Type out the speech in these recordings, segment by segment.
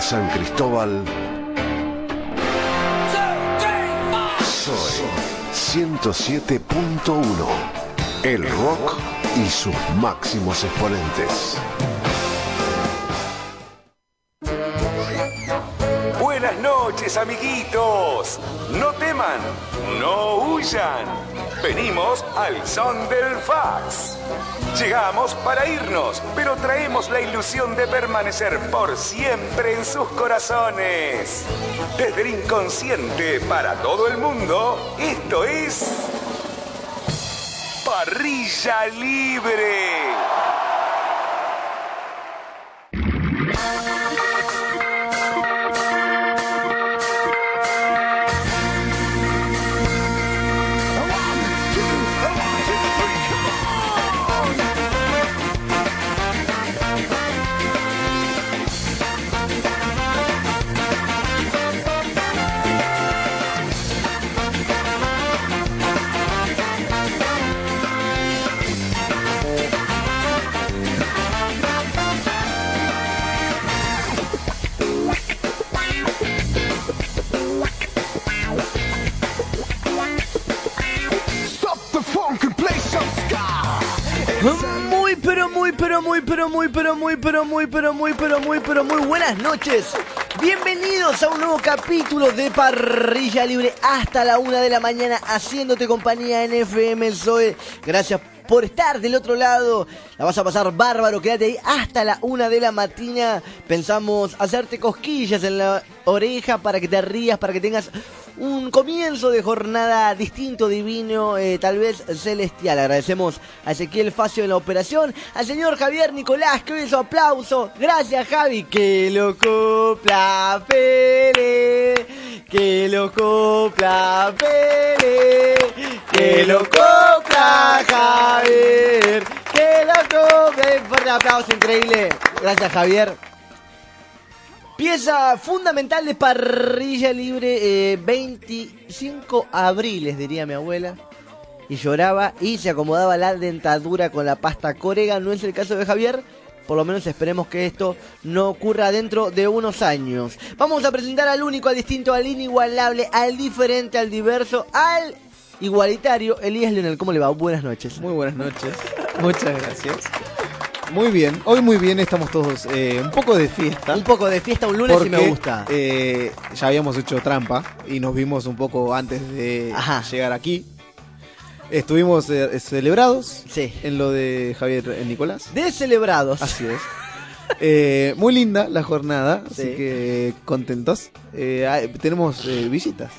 San Cristóbal, soy 107.1. El rock y sus máximos exponentes. Amiguitos. No teman, no huyan. Venimos al son del fax. Llegamos para irnos, pero traemos la ilusión de permanecer por siempre en sus corazones. Desde el inconsciente para todo el mundo, esto es Parrilla Libre. Muy pero muy pero muy pero muy pero muy pero muy pero muy pero muy pero muy buenas noches. Bienvenidos a un nuevo capítulo de Parrilla Libre hasta la una de la mañana haciéndote compañía en FM Zoe. Gracias por estar del otro lado. La vas a pasar bárbaro, quédate ahí hasta la una de la mañana. Pensamos hacerte cosquillas en la oreja para que te rías, para que tengas un comienzo de jornada distinto, divino, eh, tal vez celestial. Agradecemos a Ezequiel Facio en la operación, al señor Javier Nicolás, que hoy su aplauso. Gracias, Javi. Que lo copla Pele, que lo copla Pele, que lo copla Javier, que lo copla. Un fuerte aplauso, increíble. Gracias, Javier. Pieza fundamental de parrilla libre, eh, 25 abriles, diría mi abuela. Y lloraba y se acomodaba la dentadura con la pasta corega. No es el caso de Javier. Por lo menos esperemos que esto no ocurra dentro de unos años. Vamos a presentar al único, al distinto, al inigualable, al diferente, al diverso, al igualitario. Elías Leonel, ¿cómo le va? Buenas noches. Muy buenas noches. Muchas gracias. Muy bien, hoy muy bien estamos todos eh, un poco de fiesta. Un poco de fiesta un lunes porque, y me gusta. eh, ya habíamos hecho trampa y nos vimos un poco antes de Ajá. llegar aquí. Estuvimos eh, celebrados Sí. en lo de Javier eh, Nicolás. De celebrados. Así es. Eh, muy linda la jornada, Sí. así que contentos. Eh, tenemos eh, visitas.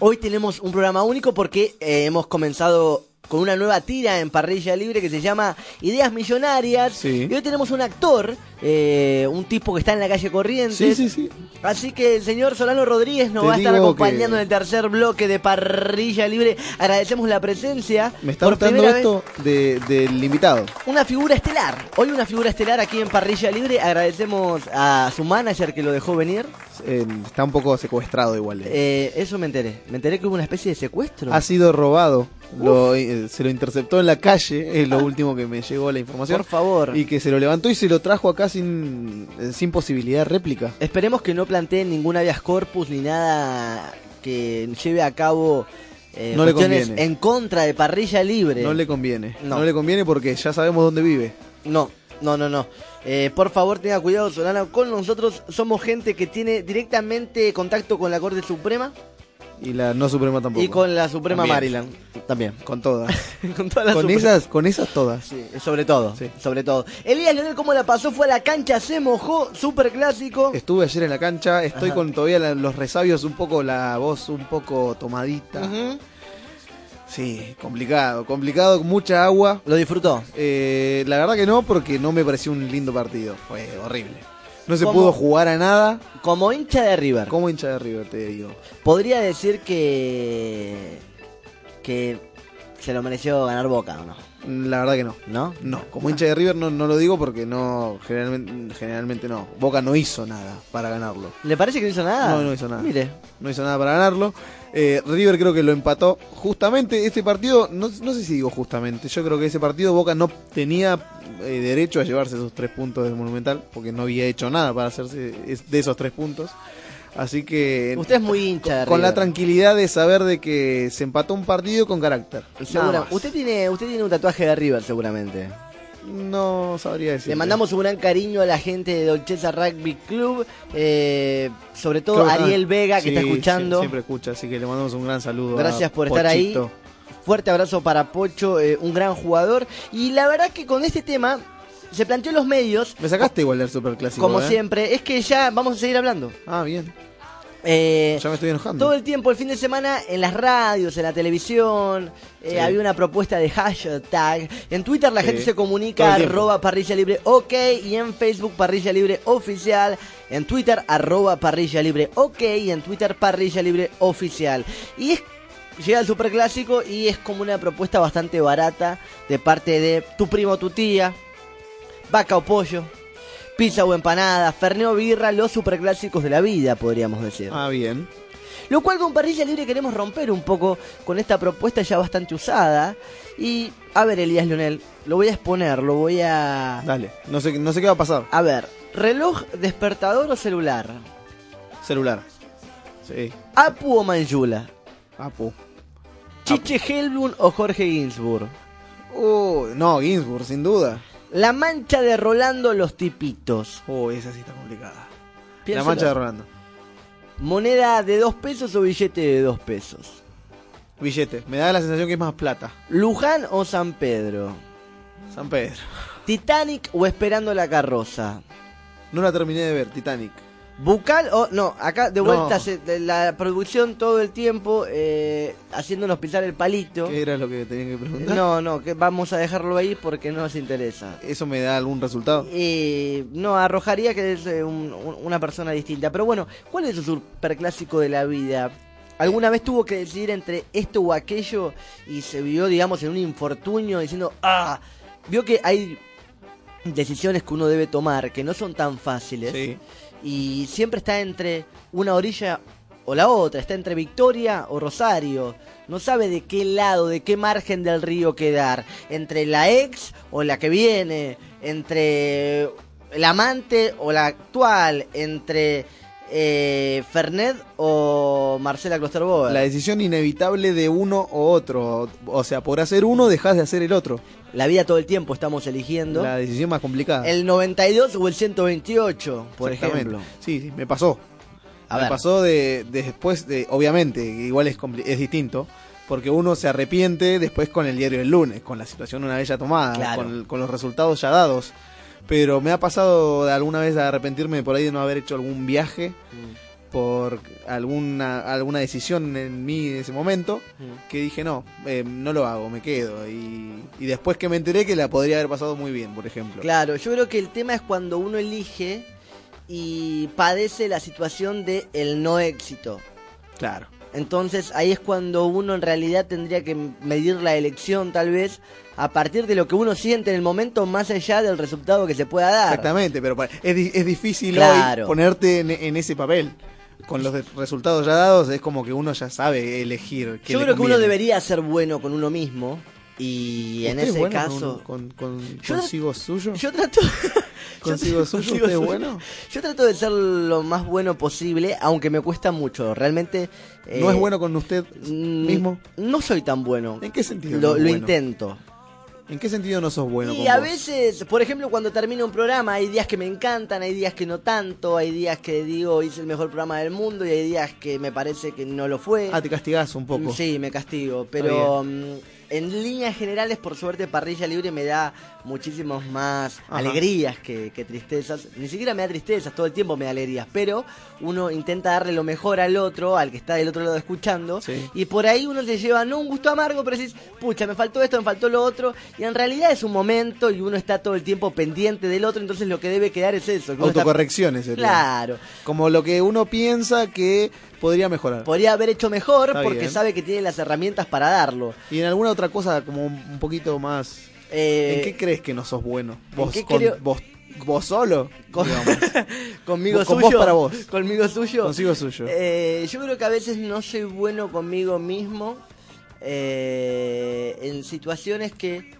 Hoy tenemos un programa único porque eh, hemos comenzado con una nueva tira en Parrilla Libre que se llama Ideas Millonarias. Sí. Y hoy tenemos un actor, eh, un tipo que está en la calle Corrientes. Sí, sí, sí. Así que el señor Solano Rodríguez nos Te va a estar acompañando que- en el tercer bloque de Parrilla Libre. Agradecemos la presencia. Me está gustando esto de- del invitado. una figura estelar. Hoy una figura estelar aquí en Parrilla Libre. Agradecemos a su manager que lo dejó venir. Eh, está un poco secuestrado igual. Eh, eso me enteré. Me enteré que hubo una especie de secuestro. Ha sido robado. Lo, eh, se lo interceptó en la calle, es lo último que me llegó la información. Por favor. Y que se lo levantó y se lo trajo acá sin, sin posibilidad de réplica. Esperemos que no planteen ningún habeas corpus ni nada que lleve a cabo eh, No le conviene. en contra de parrilla libre. No le conviene. No. No. le conviene porque ya sabemos dónde vive. No, no, no, no. Eh, por favor, tenga cuidado, Solano. Con nosotros somos gente que tiene directamente contacto con la Corte Suprema Y la no suprema tampoco. y con la Suprema También. Maryland. También. Con todas. con todas las con, esas, con esas todas. Sí, sobre todo, Sí. sobre todo. Elías Leonel, ¿cómo la pasó? Fue a la cancha, se mojó, super clásico. Estuve ayer en la cancha, estoy Ajá. con todavía la- los resabios, un poco la voz un poco tomadita. Ujú. Sí, complicado, complicado, mucha agua. ¿Lo disfrutó? Eh, la verdad que no, porque no me pareció un lindo partido. Fue horrible. No se pudo jugar a nada. Como hincha de River, Como hincha de River, te digo. podría decir que. que se lo mereció ganar Boca, ¿o no? La verdad que no. ¿No? No, como hincha de River no, no lo digo porque no generalmente, generalmente no. Boca no hizo nada para ganarlo. ¿Le parece que no hizo nada? No, no hizo nada. Mire. No hizo nada para ganarlo. Eh, River creo que lo empató. Justamente este partido, no, no sé si digo justamente, yo creo que ese partido Boca no tenía eh, derecho a llevarse esos tres puntos del Monumental, porque no había hecho nada para hacerse de esos tres puntos. Así que Usted es muy hincha de con la tranquilidad de saber de que se empató un partido con carácter. Segura- usted tiene usted tiene un tatuaje de River seguramente. No sabría decir. Le mandamos un gran cariño a la gente de Dolceza Rugby Club, eh, sobre todo a Ariel Vega que está escuchando. siempre escucha, así que le mandamos un gran saludo. Gracias por estar ahí. Fuerte abrazo para Pocho, eh, un gran jugador. Y la verdad que con este tema se planteó en los medios, Me sacaste igual del superclásico. como ¿eh? siempre, es que ya vamos a seguir hablando. Ah, bien. Eh, Ya me estoy enojando. todo el tiempo, el fin de semana, en las radios, en la televisión, eh, Sí. había una propuesta de hashtag. En Twitter la Sí. gente se comunica arroba parrilla libre ok y en Facebook parrilla libre oficial. En Twitter arroba parrilla libre ok y en Twitter parrilla libre oficial. Y es llega el superclásico y es como una propuesta bastante barata de parte de tu primo tu tía, vaca o pollo, pizza o empanada, ferneo birra, los superclásicos de la vida, podríamos decir. Ah, bien. Lo cual con Parrilla Libre queremos romper un poco con esta propuesta ya bastante usada. Y, a ver, Elías Leonel, lo voy a exponer, lo voy a... Dale. No sé, no sé qué va a pasar. A ver, reloj, despertador o celular, Celular. Sí. Apu o Manjula, Apu. Chiche Helblum o Jorge Ginsburg, Uh, no, Ginsburg, sin duda. La mancha de Rolando los tipitos, Oh, esa sí está complicada. La mancha de Rolando. moneda de dos pesos o billete de dos pesos, Billete. Me da la sensación que es más plata. Luján o San Pedro, San Pedro. Titanic o Esperando la carroza. No la terminé de ver, Titanic. Bucal o no, acá de No. vuelta se- de la producción todo el tiempo eh, haciéndonos pisar el palito. ¿Qué era lo que tenía que preguntar? No, no, que vamos a dejarlo ahí porque no nos interesa. ¿Eso me da algún resultado? Eh, no, arrojaría que es eh, un- un- una persona distinta. Pero bueno, ¿cuál es su superclásico de la vida? ¿Alguna vez tuvo que decidir entre esto o aquello y se vio, digamos, en un infortunio diciendo, ah, vio que hay decisiones que uno debe tomar que no son tan fáciles? Sí. Y siempre está entre una orilla o la otra, está entre Victoria o Rosario, no sabe de qué lado, de qué margen del río quedar, entre la ex o la que viene, entre el amante o la actual, entre eh, Fernet o Marcela Klosterboer. La decisión inevitable de uno o otro. O sea, por hacer uno dejas de hacer el otro. La vida todo el tiempo estamos eligiendo. La decisión más complicada. El 92 o el 128, por ejemplo. Sí, sí, me pasó. A me ver. pasó de, de después de, obviamente, igual es, es distinto, porque uno se arrepiente después con el diario del lunes, con la situación una vez ya tomada, Claro. con, con los resultados ya dados. Pero me ha pasado de alguna vez de arrepentirme por ahí de no haber hecho algún viaje Mm. Por alguna alguna decisión en mí de ese momento Mm. que dije no, eh, no lo hago, me quedo. Y, y después que me enteré que la podría haber pasado muy bien, por ejemplo. Claro, yo creo que el tema es cuando uno elige y padece la situación de el no éxito. Claro. Entonces ahí es cuando uno en realidad tendría que medir la elección tal vez a partir de lo que uno siente en el momento más allá del resultado que se pueda dar. Exactamente, pero es, es difícil Claro. hoy ponerte en, en ese papel. Con los resultados ya dados es como que uno ya sabe elegir. Yo creo que uno debería ser bueno con uno mismo y en ¿Usted es ese bueno caso... Con, con- consigo suyo. Yo trato... ¿Consigo yo- suyo consigo usted es bueno? Yo trato de ser lo más bueno posible, aunque me cuesta mucho. Realmente... ¿No eh, es bueno con usted mismo? No soy tan bueno. ¿En qué sentido? Lo, no es lo bueno? intento. ¿En qué sentido no sos bueno y con a vos? veces, por ejemplo, cuando termino un programa, hay días que me encantan, hay días que no tanto, hay días que digo hice el mejor programa del mundo y hay días que me parece que no lo fue. Ah, te castigás un poco. Sí, me castigo, pero mm, en líneas generales, por suerte, Parrilla Libre me da muchísimos más Ajá. alegrías que, que tristezas. Ni siquiera me da tristezas, todo el tiempo me da alegrías, pero uno intenta darle lo mejor al otro, al que está del otro lado escuchando, Sí. y por ahí uno se lleva no un gusto amargo, pero decís, pucha, me faltó esto, me faltó lo otro, y en realidad es un momento y uno está todo el tiempo pendiente del otro, entonces lo que debe quedar es eso. está- Autocorrecciones. sería. Claro. Como lo que uno piensa que podría mejorar. Podría haber hecho mejor Está porque bien. sabe que tiene las herramientas para darlo. Y en alguna otra cosa como un poquito más... Eh, ¿En qué crees que no sos bueno? ¿Vos, qué con- creo- vos, vos solo? Con- conmigo Con suyo. vos para vos. Conmigo suyo. Consigo suyo. Eh, yo creo que a veces no soy bueno conmigo mismo eh, en situaciones que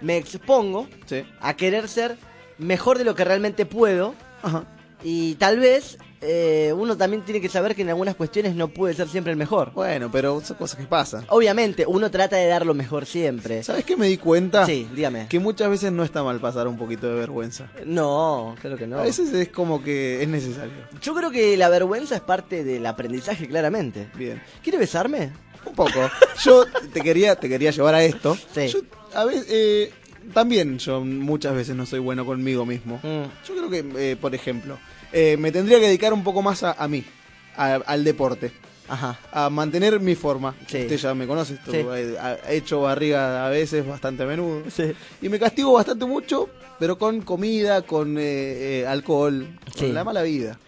me expongo Sí. a querer ser mejor de lo que realmente puedo Ajá. y tal vez eh, uno también tiene que saber que en algunas cuestiones no puede ser siempre el mejor. Bueno, pero son cosas que pasan. Obviamente, uno trata de dar lo mejor siempre. ¿Sabes qué me di cuenta? Sí, dígame. Que muchas veces no está mal pasar un poquito de vergüenza. No, creo que no. A veces es como que es necesario. Yo creo que la vergüenza es parte del aprendizaje, claramente. Bien. ¿Quiere besarme? Un poco. Yo te quería, te quería llevar a esto. Sí. Yo, a veces, eh, también yo muchas veces no soy bueno conmigo mismo. Mm. Yo creo que, eh, por ejemplo, eh, me tendría que dedicar un poco más a, a mí, a- al deporte. Ajá. A mantener mi forma. Sí. Usted ya me conoce, esto, Sí. eh, he hecho barriga a veces bastante a menudo. Sí. Y me castigo bastante mucho, pero con comida, con eh, eh, alcohol, con la mala vida.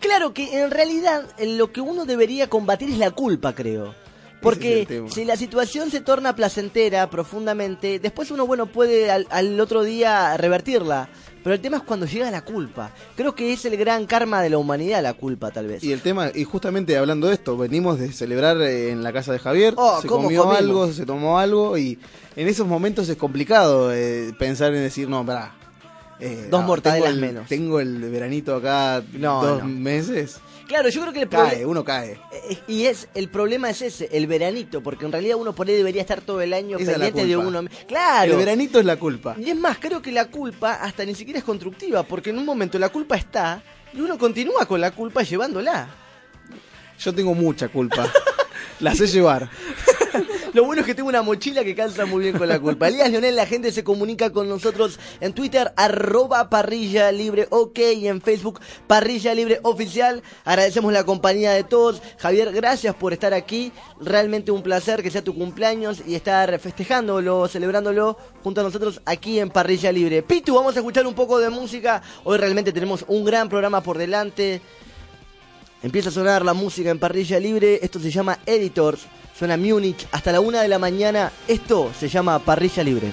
Claro que en realidad eh, lo que uno debería combatir es la culpa, creo. Porque es si la situación se torna placentera profundamente, después uno, bueno, puede al, al otro día revertirla. Pero el tema es cuando llega la culpa. Creo que es el gran karma de la humanidad la culpa, tal vez. Y el tema, y justamente hablando de esto, venimos de celebrar eh, en la casa de Javier, Oh, se ¿cómo comió comimos? algo, se tomó algo, y en esos momentos es complicado eh, pensar en decir, no, pará. eh, Dos ah, mortadelas tengo el- menos. Tengo el veranito acá No, dos no. meses. Claro, yo creo que el Cae, uno cae. Y es el problema es ese, el veranito, porque en realidad uno por ahí debería estar todo el año Esa pendiente de uno. Claro. El veranito es la culpa. Y es más, creo que la culpa hasta ni siquiera es constructiva, porque en un momento la culpa está y uno continúa con la culpa llevándola. Yo tengo mucha culpa. la sé llevar. Lo bueno es que tengo una mochila que calza muy bien con la culpa. Elías Leonel, la gente se comunica con nosotros en Twitter, arroba parrilla libre ok, y en Facebook, parrilla libre oficial. Agradecemos la compañía de todos. Javier, gracias por estar aquí. Realmente un placer que sea tu cumpleaños y estar festejándolo, celebrándolo junto a nosotros aquí en Parrilla Libre. Pitu, vamos a escuchar un poco de música. Hoy realmente tenemos un gran programa por delante. Empieza a sonar la música en parrilla libre. Esto se llama Editors. Suena Múnich hasta la una de la mañana. Esto se llama parrilla libre.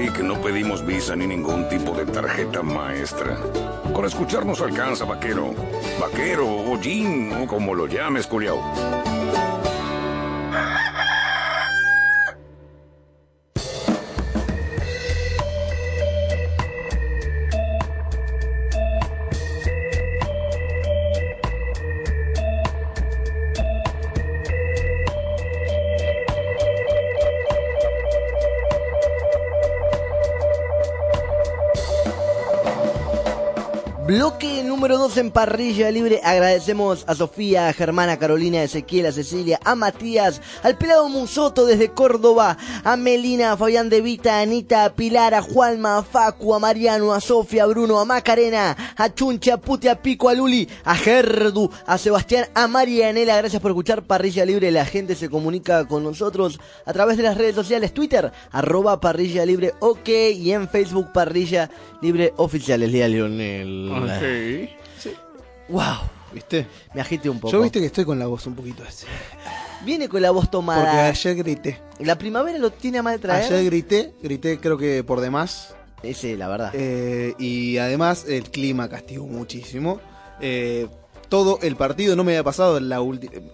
Que no pedimos visa ni ningún tipo de tarjeta maestra. Con escucharnos alcanza, vaquero. Vaquero o jean o como lo llames, culiao. En parrilla libre. Agradecemos a Sofía, a Germana, a Carolina, a Ezequiel, a Cecilia, a Matías, al pelado Musoto desde Córdoba, a Melina, a Fabián De Vita, a Anita, a Pilar, a Juanma, a Facu, a Mariano, a Sofía, a Bruno, a Macarena, a Chuncha, a Puti, a Pico, a Luli, a Gerdu, a Sebastián, a Marianela. Gracias por escuchar parrilla libre. La gente se comunica con nosotros a través de las redes sociales, Twitter, arroba parrilla libre, ok, y en Facebook parrilla libre oficial. El día Leonel. Wow. ¿Viste? Me agite un poco. Yo viste que estoy con la voz un poquito así. Viene con la voz Porque tomada. ayer grité. La primavera lo tiene a mal de traer. Ayer grité, grité creo que por demás. Sí, la verdad. Eh, y además el clima castigó muchísimo. Eh, todo el partido no me había pasado la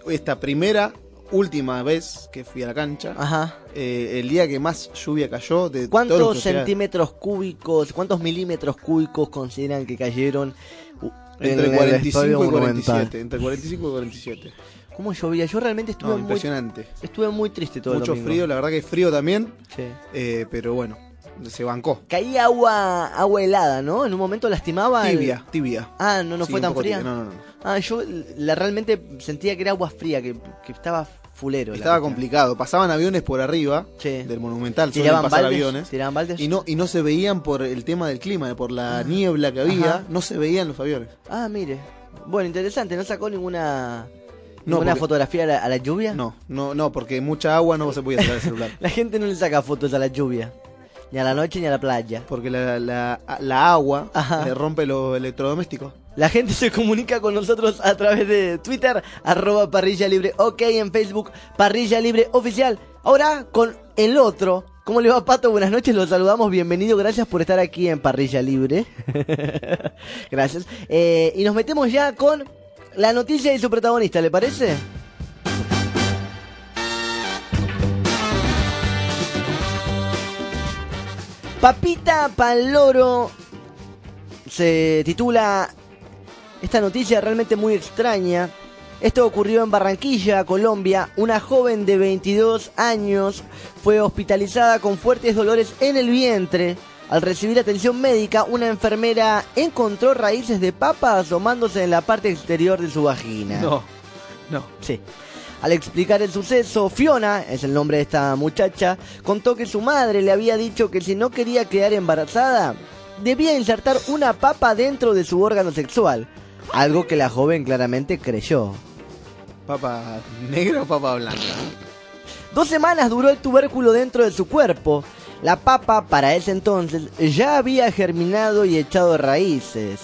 esta primera, última vez que fui a la cancha. Ajá. Eh, el día que más lluvia cayó de ¿Cuántos centímetros cúbicos, cuántos milímetros cúbicos consideran que cayeron en Entre el 45 Estadio y Monumental? 47. Entre 45 y 47. ¿Cómo llovía? Yo realmente estuve, No, muy, impresionante. estuve muy triste todo el Mucho domingo. frío, la verdad que frío también. Sí. eh, pero bueno, se bancó. Caía agua, agua helada, ¿no? En un momento lastimaba. el- Tibia, tibia. Ah, no, no Sí, fue tan fría. tibia. No, no, no. Ah, yo la, realmente sentía que era agua fría, que, que estaba fulero. Estaba complicado. Pasaban aviones por arriba Sí. del Monumental. ¿Tiraban pasar baldes? aviones. ¿Tiraban baldes? Y no, y no se veían por el tema del clima, por la niebla que había, Ajá. no se veían los aviones. Ah, mire. Bueno, interesante. ¿No sacó ninguna, No, porque- fotografía a la, a la lluvia? No, no, no, porque mucha agua no se podía sacar el celular. La gente no le saca fotos a la lluvia. Ni a la noche ni a la playa. Porque la, la, la agua le rompe los electrodomésticos. La gente se comunica con nosotros a través de Twitter, arroba parrilla libre, ok, en Facebook, parrilla libre oficial. Ahora con el otro. ¿Cómo le va, Pato? Buenas noches, los saludamos, bienvenido, gracias por estar aquí en Parrilla Libre. gracias. Eh, y nos metemos ya con la noticia y su protagonista, ¿le parece? Papita Paloro se titula esta noticia realmente muy extraña. Esto ocurrió en Barranquilla, Colombia. Una joven de 22 años fue hospitalizada con fuertes dolores en el vientre. Al recibir atención médica, una enfermera encontró raíces de papa asomándose en la parte exterior de su vagina. No, no. Sí. Al explicar el suceso, Fiona, es el nombre de esta muchacha, contó que su madre le había dicho que si no quería quedar embarazada, debía insertar una papa dentro de su órgano sexual. Algo que la joven claramente creyó. Papa negra o papa blanca. Dos semanas duró el tubérculo dentro de su cuerpo. La papa, para ese entonces, ya había germinado y echado raíces.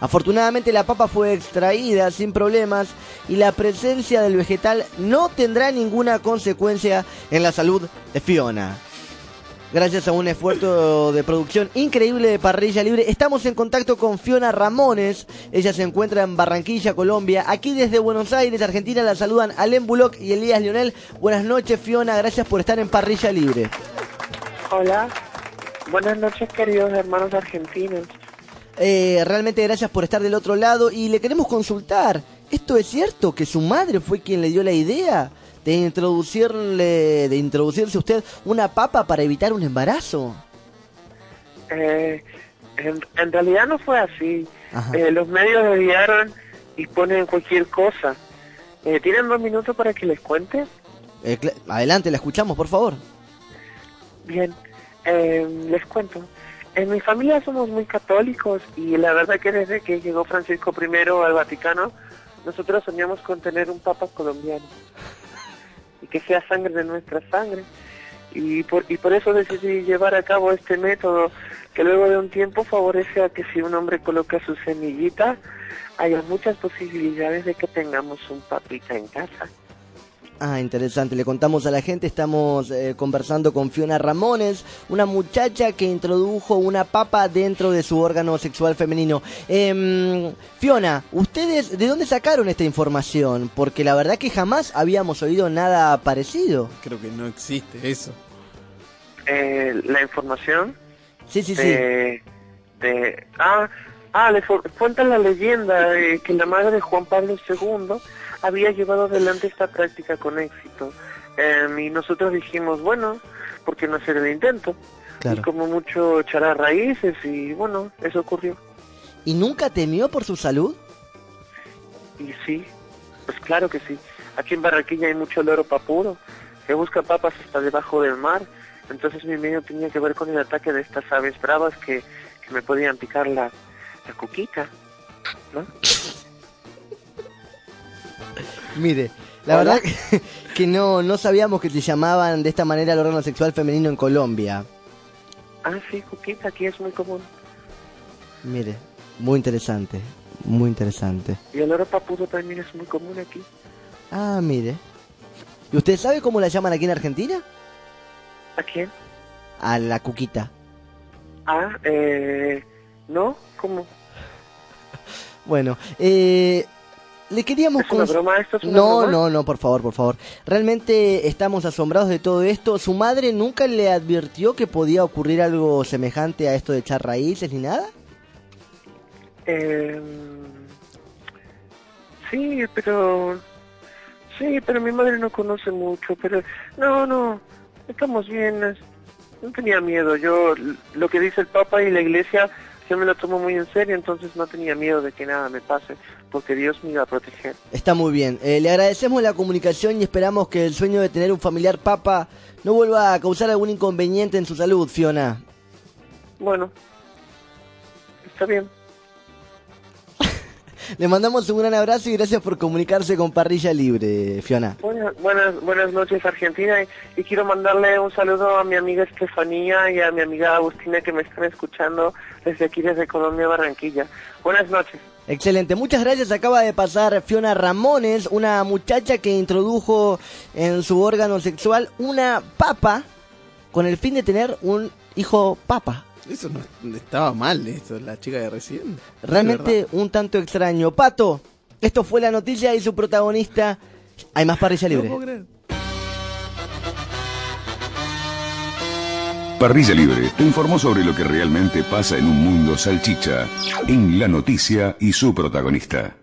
Afortunadamente la papa fue extraída sin problemas y la presencia del vegetal no tendrá ninguna consecuencia en la salud de Fiona. Gracias a un esfuerzo de producción increíble de Parrilla Libre, estamos en contacto con Fiona Ramones. Ella se encuentra en Barranquilla, Colombia. Aquí desde Buenos Aires, Argentina, la saludan Alem Bullock y Elías Lionel. Buenas noches, Fiona. Gracias por estar en Parrilla Libre. Hola, buenas noches queridos hermanos argentinos. Eh, realmente gracias por estar del otro lado y le queremos consultar. ¿Esto es cierto que su madre fue quien le dio la idea de introducirle, de introducirse usted una papa para evitar un embarazo? Eh, en, en realidad no fue así. Eh, los medios desviaron y ponen cualquier cosa. Eh, ¿Tienen dos minutos para que les cuente? Eh, adelante, la escuchamos, por favor. Bien, eh, les cuento. En mi familia somos muy católicos y la verdad que desde que llegó Francisco I al Vaticano, nosotros soñamos con tener un papa colombiano y que sea sangre de nuestra sangre. Y por, y por eso decidí llevar a cabo este método que luego de un tiempo favorece a que si un hombre coloca su semillita, haya muchas posibilidades de que tengamos un papita en casa. Ah, interesante. Le contamos a la gente, estamos eh, conversando con Fiona Ramones, una muchacha que introdujo una papa dentro de su órgano sexual femenino. Em, Fiona, ¿ustedes de dónde sacaron esta información? Porque la verdad que jamás habíamos oído nada parecido. Creo que no existe eso. Eh, la información Sí, sí, sí. de, de- ah ah le fu- cuenta la leyenda de que la madre de Juan Pablo II había llevado adelante esta práctica con éxito Em, y nosotros dijimos bueno ¿por qué no hacer el intento? Claro. y como mucho echar a raíces y bueno eso ocurrió ¿Y nunca temió por su salud? y sí pues claro que sí aquí en Barranquilla hay mucho loro papuro que busca papas hasta debajo del mar entonces mi miedo tenía que ver con el ataque de estas aves bravas que, que me podían picar la, la cuquita ¿no? Mire, la Hola. verdad que, que no, no sabíamos que se llamaban de esta manera el órgano sexual femenino en Colombia. Ah, sí, cuquita, aquí es muy común. Mire, muy interesante, muy interesante. Y el oro papudo también es muy común aquí. Ah, mire. ¿Y usted sabe cómo la llaman aquí en Argentina? ¿A quién? A la cuquita. Ah, eh... ¿No? ¿Cómo? Bueno, eh, le queríamos... ¿Es una broma esto? ¿Es una No, broma? no, no, por favor, por favor. Realmente estamos asombrados de todo esto. ¿Su madre nunca le advirtió que podía ocurrir algo semejante a esto de echar raíces ni nada? Eh... Sí, pero... Sí, pero mi madre no conoce mucho, pero... No, no, estamos bien. No tenía miedo. Yo, lo que dice el Papa y la Iglesia, yo me lo tomo muy en serio, entonces no tenía miedo de que nada me pase, porque Dios me iba a proteger. Está muy bien. Eh, le agradecemos la comunicación y esperamos que el sueño de tener un familiar papa no vuelva a causar algún inconveniente en su salud, Fiona. Bueno, está bien. Le mandamos un gran abrazo y gracias por comunicarse con Parrilla Libre, Fiona. Buenas, buenas, buenas noches Argentina y, y quiero mandarle un saludo a mi amiga Estefanía y a mi amiga Agustina que me están escuchando desde aquí, desde Colombia, Barranquilla. Buenas noches. Excelente, muchas gracias. Acaba de pasar Fiona Ramones, una muchacha que introdujo en su órgano sexual una papa con el fin de tener un hijo papa. Eso no estaba mal, esto, la chica de recién. Realmente un tanto extraño. Pato, esto fue la noticia y su protagonista. Hay más parrilla No libre. puedo creer. Parrilla Libre te informó sobre lo que realmente pasa en un mundo salchicha, en la noticia y su protagonista.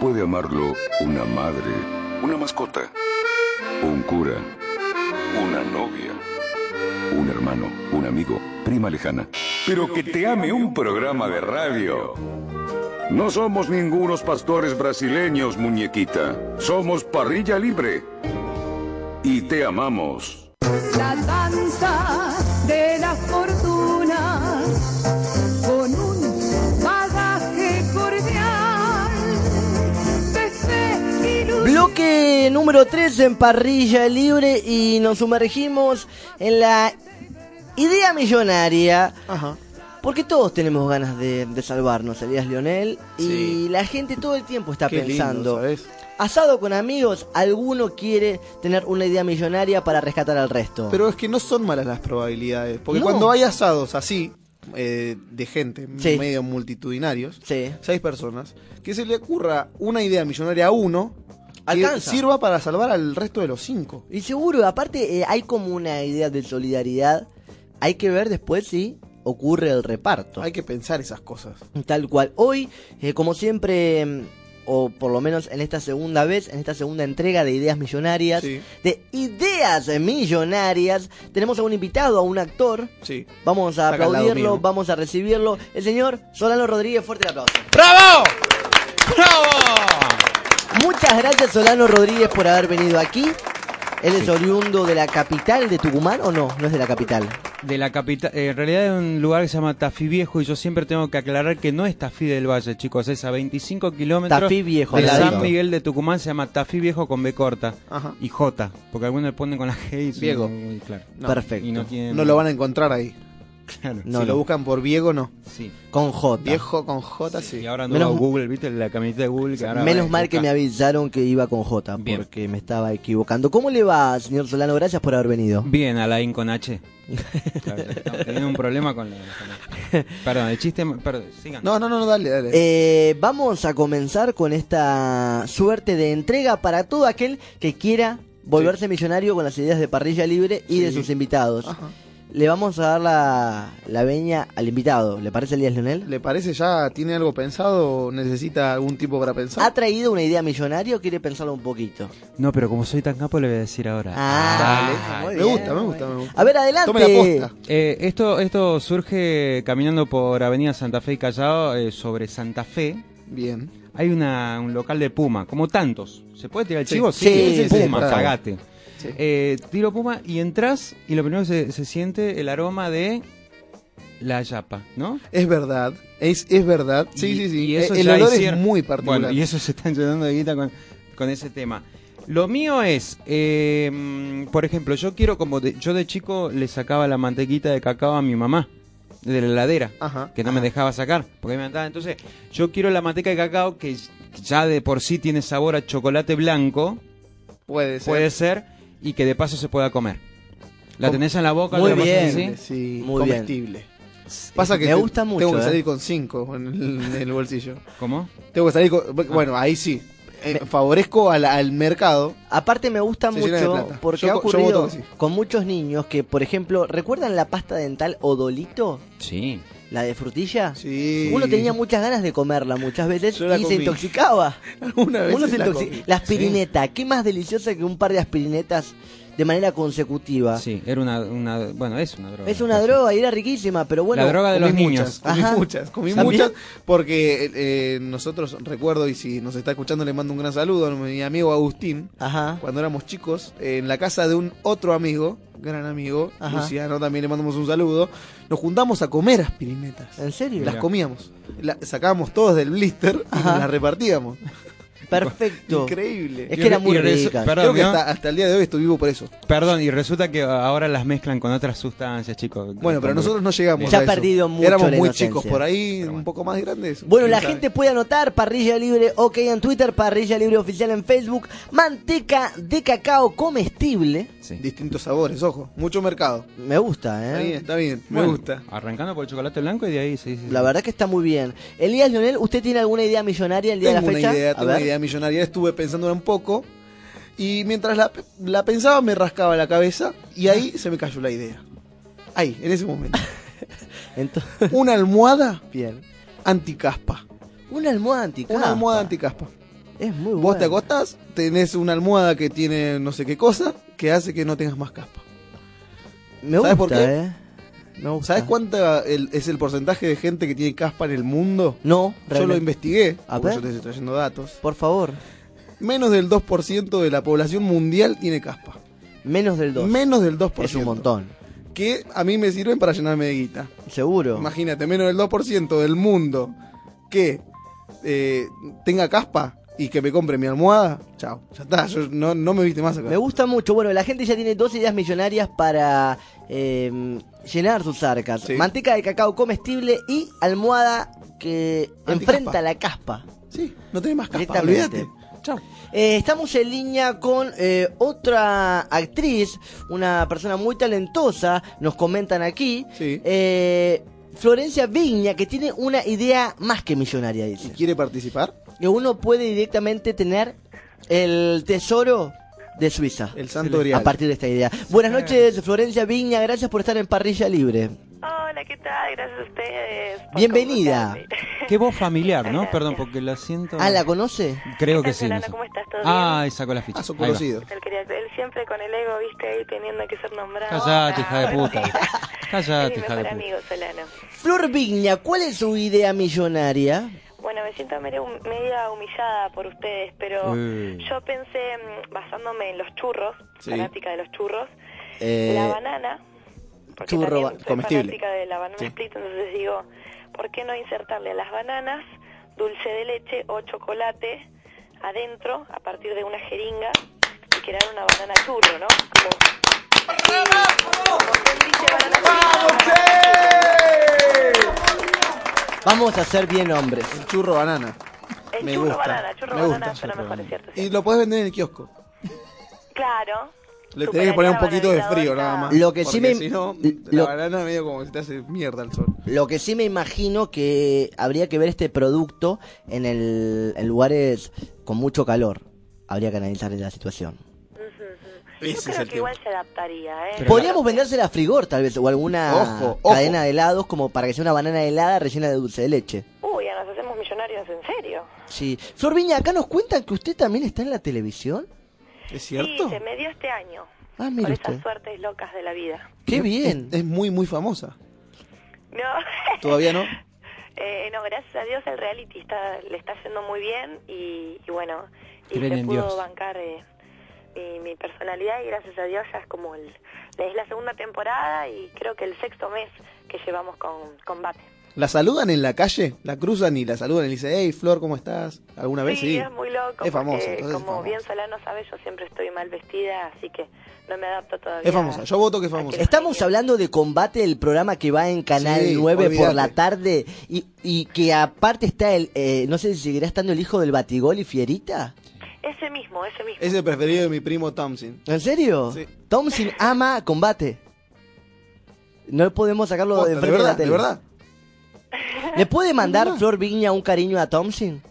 Puede amarlo una madre, una mascota, un cura, una novia, un hermano, un amigo, prima lejana. Pero que te ame un programa de radio. No somos ningunos pastores brasileños, muñequita. Somos parrilla libre. Y te amamos. La danza Bloque número 3 en parrilla libre y nos sumergimos en la idea millonaria. Ajá. Porque todos tenemos ganas de, de salvarnos, Elías Lionel. Y la gente todo el tiempo está Qué lindo, pensando. ¿sabes? Asado con amigos, alguno quiere tener una idea millonaria para rescatar al resto. Pero es que no son malas las probabilidades. Porque No. cuando hay asados así, eh, de gente, Sí. medio multitudinarios, Sí. seis personas, que se le ocurra una idea millonaria a uno que sirva para salvar al resto de los cinco. Y seguro, aparte eh, hay como una idea de solidaridad. Hay que ver después si ocurre el reparto. Hay que pensar esas cosas. Tal cual. Hoy, eh, como siempre, mm, o por lo menos en esta segunda vez, en esta segunda entrega de Ideas Millonarias, Sí. de Ideas Millonarias, tenemos a un invitado, a un actor. Sí. Vamos a acá aplaudirlo, vamos a recibirlo. El señor Solano Rodríguez, fuerte el aplauso. ¡Bravo! ¡Bravo! Muchas gracias Solano Rodríguez por haber venido aquí. Él es oriundo de la capital de Tucumán o no, no es de la capital. De la capital, eh, en realidad es un lugar que se llama Tafí Viejo y yo siempre tengo que aclarar que no es Tafí del Valle, chicos, es a 25 kilómetros Tafí Viejo, de San. Miguel de Tucumán, se llama Tafí Viejo con B corta Ajá. y J, porque algunos le ponen con la G y claro. No, Perfecto. Y no, tienen- No lo van a encontrar ahí. Claro, No, si no. lo buscan por Viego, no. sí. Con J. Viejo con J, sí. Y ahora Menos- no Google, ¿viste? La camioneta de Google que ahora Menos mal que me avisaron que iba con J, Bien. porque me estaba equivocando. ¿Cómo le va, señor Solano? Gracias por haber venido. Bien, Alain con H. Claro, estamos teniendo un problema con la... con la- Perdón, el chiste... Perdón, sigan. No, no, no, no, dale, dale. Eh, vamos a comenzar con esta suerte de entrega para todo aquel que quiera volverse millonario con las ideas de parrilla libre y de sus invitados. Ajá. Le vamos a dar la, la veña al invitado. ¿Le parece, Elías Leonel? ¿Le parece ya? ¿Tiene algo pensado o necesita algún tipo para pensar? ¿Ha traído una idea millonaria o quiere pensarlo un poquito? No, pero como soy tan capo le voy a decir ahora. Ah, muy me bien, gusta, me gusta, me gusta. A ver, adelante. Tome la posta. Eh, esto, esto surge caminando por Avenida Santa Fe y Callao eh, sobre Santa Fe. Bien. Hay una, un local de Puma, como tantos. ¿Se puede tirar el Sí. chivo? Sí, sí, sí, Puma, por favor. cagate. Sí. Eh, tiro Puma y entras y lo primero que se, se siente el aroma de la yapa, ¿no? Es verdad, es, es verdad. Sí, Y- sí, sí. y eso el olor hicieron- es muy particular. Bueno, y eso se están llenando de guita con, con ese tema. Lo mío es, eh, por ejemplo, yo quiero como de- yo de chico le sacaba la mantequita de cacao a mi mamá de la heladera, Ajá. que no me dejaba sacar, porque me mataba. Entonces, yo quiero la manteca de cacao que ya de por sí tiene sabor a chocolate blanco, Puede ser. puede ser, y que de paso se pueda comer. La tenés en la boca, Muy la bien. así. Sí, Muy bien. comestible. Pasa que Me te- gusta mucho, Tengo que eh. salir con cinco en el, en el bolsillo. ¿Cómo? Tengo que salir con. Bueno, ahí sí. Eh, favorezco al, al mercado. Aparte me gusta mucho porque Yo ha ocurrido sí. con muchos niños que, por ejemplo, ¿recuerdan la pasta dental Odolito? Sí. ¿La de frutilla? Sí. Uno tenía muchas ganas de comerla muchas veces y se intoxicaba. Alguna vez Uno se la. La aspirineta, ¿qué más deliciosa que un par de aspirinetas de manera consecutiva? Sí, era una, una bueno, es una droga. Es una droga y era riquísima, pero bueno. La droga de los muchas, niños. comí Ajá. muchas, comí ¿También? muchas, porque eh, nosotros, recuerdo, y si nos está escuchando le mando un gran saludo a mi amigo Agustín, Ajá. cuando éramos chicos, en la casa de un otro amigo, gran amigo, Ajá. Luciano, también le mandamos un saludo, nos juntamos a comer aspirinetas. ¿En serio? Las comíamos, La- sacábamos todos del blister y nos las repartíamos. Perfecto. Increíble. Es que era muy rica. perdón, Creo que ¿no? hasta, hasta el día de hoy estoy vivo por eso. Perdón, y resulta que ahora las mezclan con otras sustancias, chicos. Bueno, pero nosotros no llegamos Se ha a eso. perdido mucho Éramos la muy inocencia. chicos, por ahí un poco más grandes. Bueno, la sabe. gente puede anotar Parrilla Libre OK en Twitter, Parrilla Libre Oficial en Facebook, manteca de cacao comestible. Sí. Distintos sabores, ojo, mucho mercado. Me gusta, Está bien, ¿eh? está bien, me Bueno, gusta. Arrancando por el chocolate blanco y de ahí sí, sí. La verdad que está muy bien. Elías Leonel, ¿usted tiene alguna idea millonaria el día Tengo de la una fecha? idea, A tengo una ver. Idea millonaria, estuve pensando un poco y mientras la, la pensaba me rascaba la cabeza y ahí se me cayó la idea. Ahí, en ese momento. Entonces, Una almohada bien. anticaspa. Una almohada anticapa. Una almohada anticaspa. Es muy Vos bueno. te acostás, tenés una almohada que tiene no sé qué cosa, que hace que no tengas más caspa. Me ¿Sabes gusta, por qué? eh. Gusta. ¿Sabes cuánta el- es el porcentaje de gente que tiene caspa en el mundo? No, Yo lo realmente. investigué, A ver. yo te estoy trayendo datos. Por favor. Menos del 2% de la población mundial tiene caspa. Menos del 2. Menos del 2%. Es un montón. Que a mí me sirven para llenarme de guita. Seguro. Imagínate, menos del 2% del mundo que eh, tenga caspa y que me compre mi almohada. Chao, ya está, yo no, no me viste más acá. Me gusta mucho. Bueno, la gente ya tiene dos ideas millonarias para eh, llenar sus arcas. Sí. Manteca de cacao comestible y almohada que Anticaspa. enfrenta la caspa. Sí, no tenés más caspa, olvídate. Chao. Eh, estamos en línea con eh, otra actriz, una persona muy talentosa, nos comentan aquí. Sí. Eh, Florencia Viña, que tiene una idea más que millonaria, dice. ¿Quiere participar? Que uno puede directamente tener el tesoro de Suiza. El santo. A partir de esta idea. Buenas noches, Florencia Viña, gracias por estar en Parrilla Libre. Hola, ¿qué tal? Gracias a ustedes. Bienvenida. convocarme. Qué voz familiar, ¿no? Perdón, porque la siento. Ah, ¿la conoce? Creo ¿Qué que sí. no sé. ¿Cómo estás? ¿Todo Ah, bien? sacó la ficha. Ah, son conocidos. Él, quería, él siempre con el ego, viste, ahí teniendo que ser nombrado. Callate, hija de puta. Callate, hija de mejor puta. amigo, Solano. Flor Viña, ¿cuál es su idea millonaria? Bueno, me siento medio, media humillada por ustedes, pero yo pensé, mm, basándome en los churros, Sí. fanática de los churros, Eh, la banana, porque churro también soy comestible. fanática de la banana Sí. split, entonces digo, ¿por qué no insertarle a las bananas dulce de leche o chocolate adentro a partir de una jeringa y crear una banana churro, ¿no? Como, como sándwich de banana Vamos a ser bien hombres. El churro banana. El Me churro gusta, banana, churro me banana gusta. suena mejor, es cierto. Y lo podés vender en el kiosco. Claro. Le tenés que poner un poquito de frío nada más. Lo que sí porque me- Si no, lo- la banana medio como que se te hace mierda el sol. Lo que sí me imagino que habría que ver este producto en, el, en lugares con mucho calor. Habría que analizar la situación. Ese Yo es creo el que igual se adaptaría, ¿eh? Pero- Podríamos vendérsela a Frigor, tal vez, o alguna Ojo, ojo. cadena de helados, como para que sea una banana helada rellena de dulce de leche. Uy, ya nos hacemos millonarios en serio. Sí. Flor Viña, acá nos cuentan que usted también está en la televisión. ¿Es cierto? Sí, se me dio este año. Ah, Por mire esas usted. suertes locas de la vida. Qué bien. Es, es muy, muy famosa. No. ¿Todavía no? Eh, no, gracias a Dios el reality está, le está yendo muy bien y, y bueno, y Creen se pudo Dios. bancar eh, mi, mi personalidad y gracias a Dios ya es como el, es la segunda temporada y creo que el sexto mes que llevamos con combate. ¿La saludan en la calle? ¿La cruzan y la saludan y le dicen, hey, Flor, ¿cómo estás? ¿Alguna vez? Sí. es muy loco Es famosa, entonces es como famosa. bien Solano sabe yo siempre estoy mal vestida así que no me adapto todavía. Es famosa. Yo voto que es famosa. Estamos hablando de combate, el programa que va en Canal Sí, 9 por la tarde y, y que aparte está el, eh, no sé si seguirá estando el hijo del Batigol y Fierita. Ese mismo, ese mismo. Es el preferido de mi primo Thompson. ¿En serio? Sí. Thompson ama combate. No podemos sacarlo de de frente de, la verdad, de tele. verdad. ¿Le puede mandar. Flor Viña un cariño a Thompson?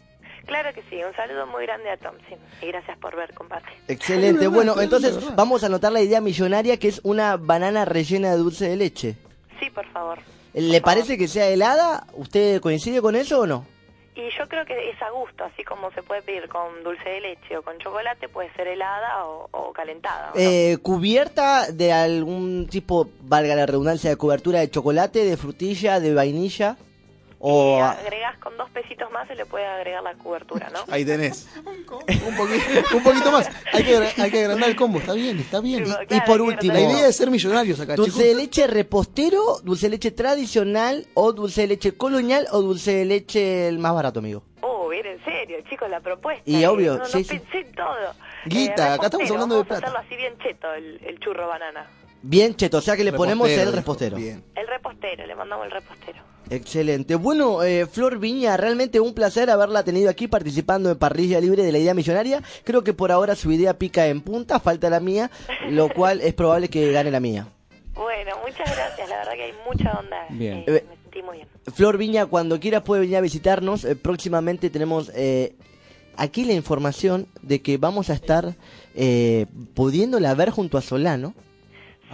Claro que sí, un saludo muy grande a Thompson y gracias por ver combate. Excelente. Bueno, es entonces vamos a anotar la idea millonaria que es una banana rellena de dulce de leche. Sí, por favor. ¿Le parece que sea helada? ¿Usted coincide con eso o no? Y yo creo que es a gusto, así como se puede pedir con dulce de leche o con chocolate, puede ser helada o, calentada. Eh, ¿Cubierta de algún tipo, valga la redundancia, de cobertura de chocolate, de frutilla, de vainilla? O... Y agregás con dos pesitos más, se le puede agregar la cobertura, ¿no? Ahí tenés. un, poquito, un poquito más. Hay que, hay que agrandar el combo. Está bien, está bien. Claro, y por último, La idea es ser millonarios acá, ¿Dulce chicos. de leche repostero, dulce de leche tradicional o dulce de leche colonial o dulce de leche el más barato, amigo? Oh, bien, en serio, chicos, la propuesta. Y eh, obvio, no, no sí, sí. pensé en todo. Guita, acá estamos hablando de vamos a plata. hacerlo así bien cheto, el, el churro banana. Bien cheto, o sea que le ponemos el repostero. Bien. El repostero, le mandamos el repostero. Excelente. Bueno, eh, Flor Viña, realmente un placer haberla tenido aquí participando en Parrilla Libre de la Idea Millonaria. Creo que por ahora su idea pica en punta, falta la mía, lo cual es probable que gane la mía. Bueno, muchas gracias, la verdad que hay mucha onda. Bien. eh, me sentí muy bien. Flor Viña, cuando quieras puede venir a visitarnos. Eh, próximamente tenemos eh, aquí la información de que vamos a estar eh, pudiéndola ver junto a Solano.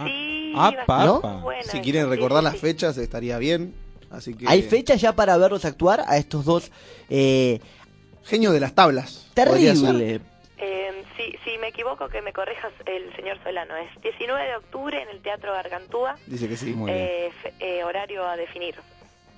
Sí, Ah, va a pa, estar pa. muy bueno Si quieren recordar sí, las sí. fechas, estaría bien. Así que. Hay fechas ya para verlos actuar a estos dos eh, Genio de las tablas. Terrible. Eh, si, si me equivoco, que me corrijas el señor Solano. Es 19 de octubre en el Teatro Gargantúa. Dice que sí. Eh, fe- eh, horario a definir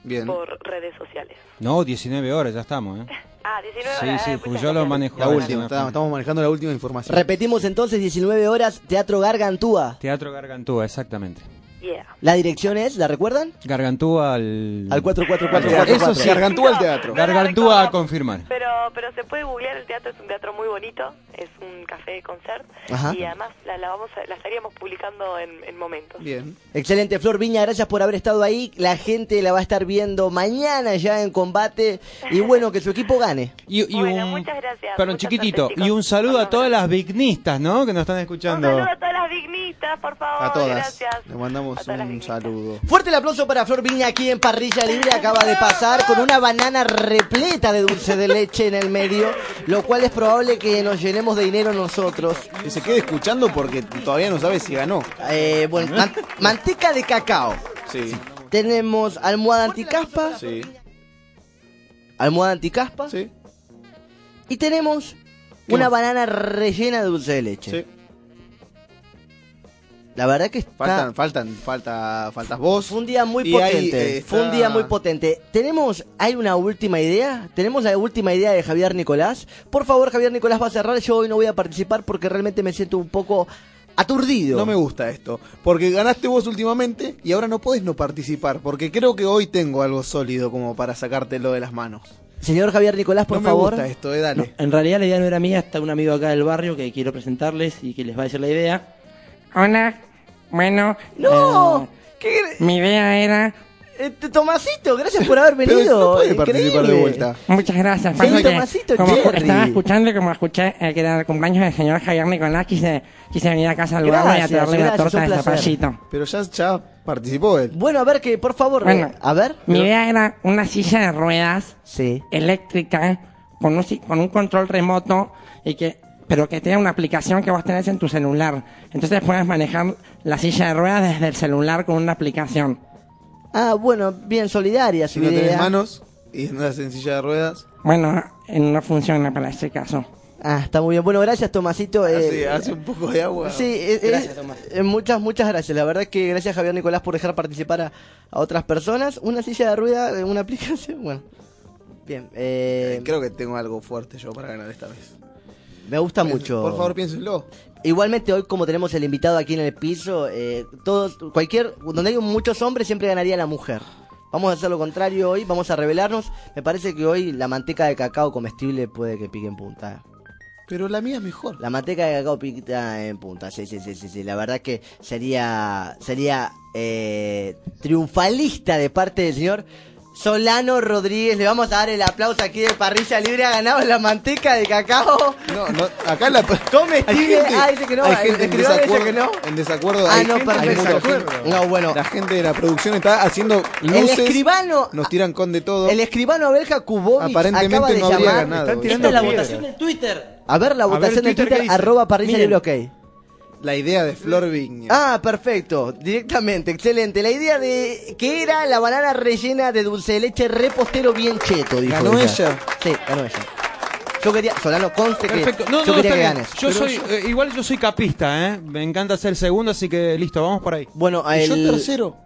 Bien. por redes sociales. No, 19 horas, ya estamos, ¿eh? Ah, 19 Sí, horas. sí, eh, pues yo lo manejo. La última, estamos manejando la última información. Repetimos entonces, 19 horas, Teatro Gargantúa. Teatro Gargantúa, exactamente. Yeah. La dirección es, ¿la recuerdan? Gargantúa al... Al 44444. Eso sí. Gargantúa al teatro. Gargantúa a confirmar. Pero, pero se puede googlear el teatro, es un teatro muy bonito, es un café concert Ajá. y además la, la vamos a- la estaríamos publicando en, en momentos. Bien. Excelente, Flor Viña, gracias por haber estado ahí. La gente la va a estar viendo mañana ya en combate. Y bueno, que su equipo gane. Y, y Bueno, un... muchas gracias. Perdón, mucha chiquitito. Y un saludo a todas las vignistas, ¿no? Que nos están Un escuchando. saludo a todas las dignitas, por favor. A todas. Gracias. Le mandamos Un saludo. Fuerte el aplauso para Flor Viña aquí en Parrilla Libre. Acaba de pasar con una banana repleta de dulce de leche en el medio, lo cual es probable que nos llenemos de dinero nosotros. Que se quede escuchando porque todavía no sabe si ganó. Eh, bueno, man- manteca de cacao. Sí. Tenemos almohada anticaspa, Sí. almohada anticaspa Sí. y tenemos ¿Qué una más? banana rellena de dulce de leche. Sí. La verdad que está... Faltan, faltan, falta, faltas vos. Fue un día muy ahí, potente. eh, Fue un está- día muy potente. Tenemos, hay una última idea. Tenemos la última idea de Javier Nicolás. Por favor, Javier Nicolás va a cerrar. Yo hoy no voy a participar porque realmente me siento un poco aturdido. No me gusta esto. Porque ganaste vos últimamente y ahora no podés no participar. Porque creo que hoy tengo algo sólido como para sacártelo de las manos. Señor Javier Nicolás, por no me favor. gusta esto, eh, dale. En realidad la idea no era mía, está un amigo acá del barrio que quiero presentarles y que les va a decir la idea. Hola, bueno, ¡No! eh, ¿Qué? mi idea era... Este, Tomasito, gracias por haber Pero venido. no puede participar de vuelta. Muchas gracias. Sí, Pasa que Tomasito como estaba escuchando y como escuché eh, que era el cumpleaños del señor Javier Nicolás, quise, quise venir acá a saludarlo y a Gracias, traerle una gracias, torta un de zapallito. Pero ya, ya participó él. Bueno, a ver que, por favor, Bueno. eh, a ver. Mi idea era una silla de ruedas Sí. eléctrica con un, si- con un control remoto y que pero que tenga una aplicación que vos tenés en tu celular. Entonces puedes manejar la silla de ruedas desde el celular con una aplicación. Ah, bueno, bien solidaria su Si no tenés idea. manos y en una sencilla de ruedas. Bueno, eh, no funciona para este caso. Ah, está muy bien. Bueno, gracias, Tomasito. eh, Hace, hace un poco de agua. Sí, eh, eh, Gracias, Tomás. eh, muchas, muchas gracias. La verdad es que gracias Javier Nicolás por dejar participar a, a otras personas. Una silla de rueda, eh, una aplicación, bueno. Bien, eh, Eh, Creo que tengo algo fuerte yo para ganar esta vez. Me gusta mucho. Por favor, piénsenlo. Igualmente hoy como tenemos el invitado aquí en el piso, eh, todos, cualquier, donde hay muchos hombres siempre ganaría la mujer. Vamos a hacer lo contrario hoy, vamos a revelarnos. Me parece que hoy la manteca de cacao comestible puede que pique en punta. Pero la mía es mejor. La manteca de cacao pica en punta, sí, sí, sí, sí, sí. La verdad que sería, sería eh, triunfalista de parte del señor Solano Rodríguez. Le vamos a dar el aplauso aquí de Parrilla Libre. Ha ganado la manteca de cacao No, no, acá la. comestible. ah, dice que no. hay el gente en desacuerdo. que no. En desacuerdo. Ah, hay no, gente- hay perfecto. mucha gente- No, bueno. La gente de la producción está haciendo El luces. escribano, Nos tiran con de todo. el escribano Abel Jakubovic Aparentemente acaba de no habría llamar. ganado. Están Esta tirando Esta es la votación en Twitter. A ver la A ver, votación de Twitter, ¿qué Twitter, arroba Parrilla Miren. Libre, ok. La idea de Flor Viña. Ah, perfecto, directamente, excelente. La idea de que era la banana rellena de dulce de leche repostero bien cheto, dijo ¿Ganó ella? Sí, ganó ella. Yo quería, Solano, conste que Perfecto. No, yo no, quería que ganes. Yo soy, yo- eh, igual yo soy capista, ¿eh? Me encanta ser segundo, así que listo, vamos por ahí. Bueno, a Y yo el... tercero.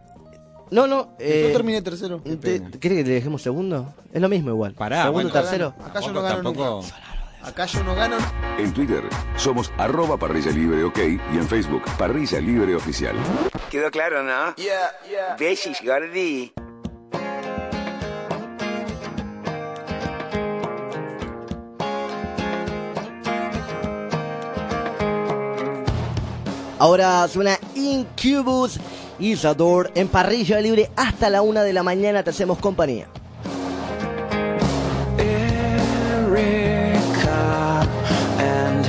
No, no, eh... Yo terminé tercero. ¿te- ¿Quiere que le dejemos segundo? Es lo mismo igual. Pará, segundo, bueno, tercero. Acá yo no gano tampoco- nunca. Yo no gano. En Twitter somos arroba parrilla libre ok y en Facebook parrilla libre oficial. ¿Quedó claro, no? Yeah, yeah. Besis, Gordi. Ahora suena Incubus Isador en parrilla libre hasta la una de la mañana. Te hacemos compañía.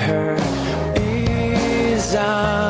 her I. on.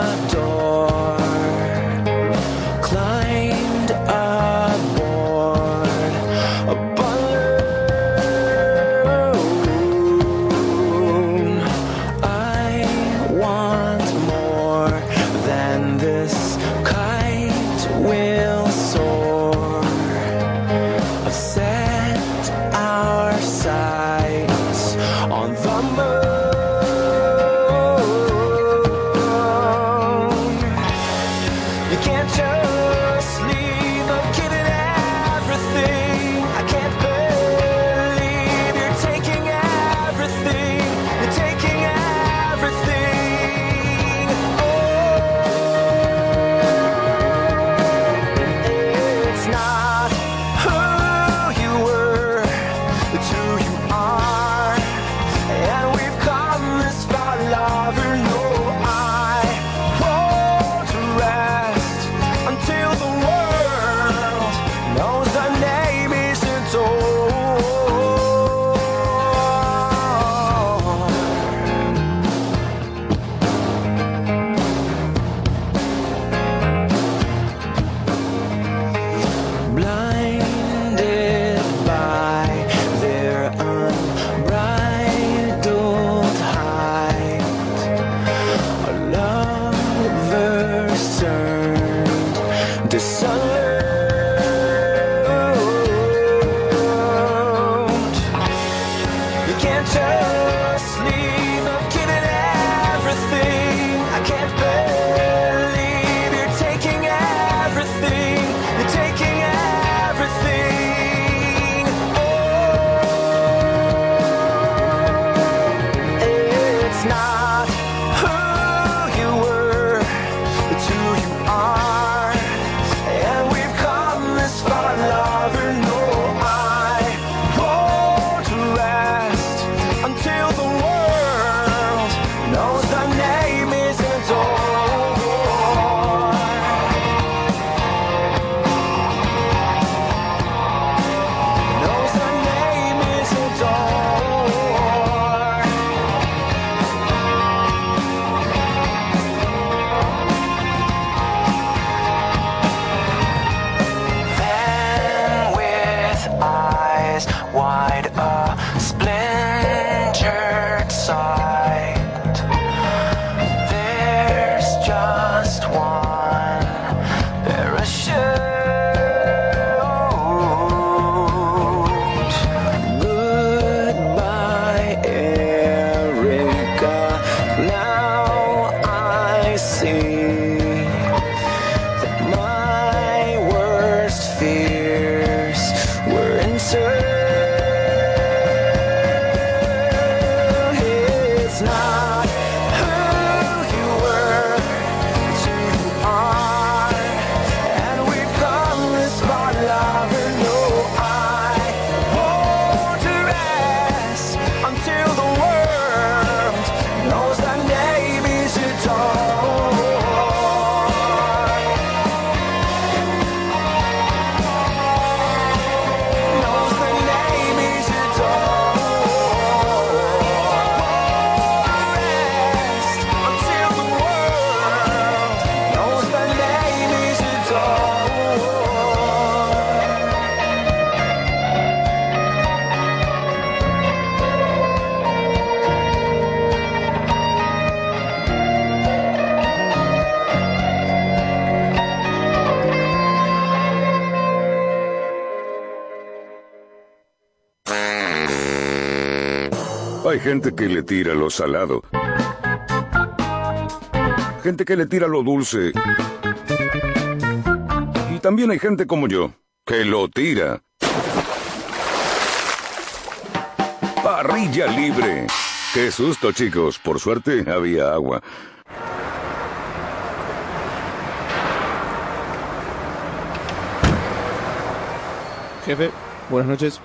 Gente que le tira lo salado. Gente que le tira lo dulce. Y también hay gente como yo, que lo tira. Parrilla libre. Qué susto, chicos. Por suerte había agua. Jefe, buenas noches.